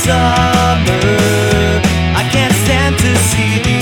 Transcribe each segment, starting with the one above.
summer. I can't stand to see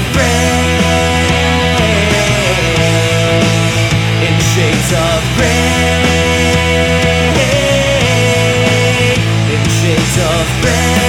afraid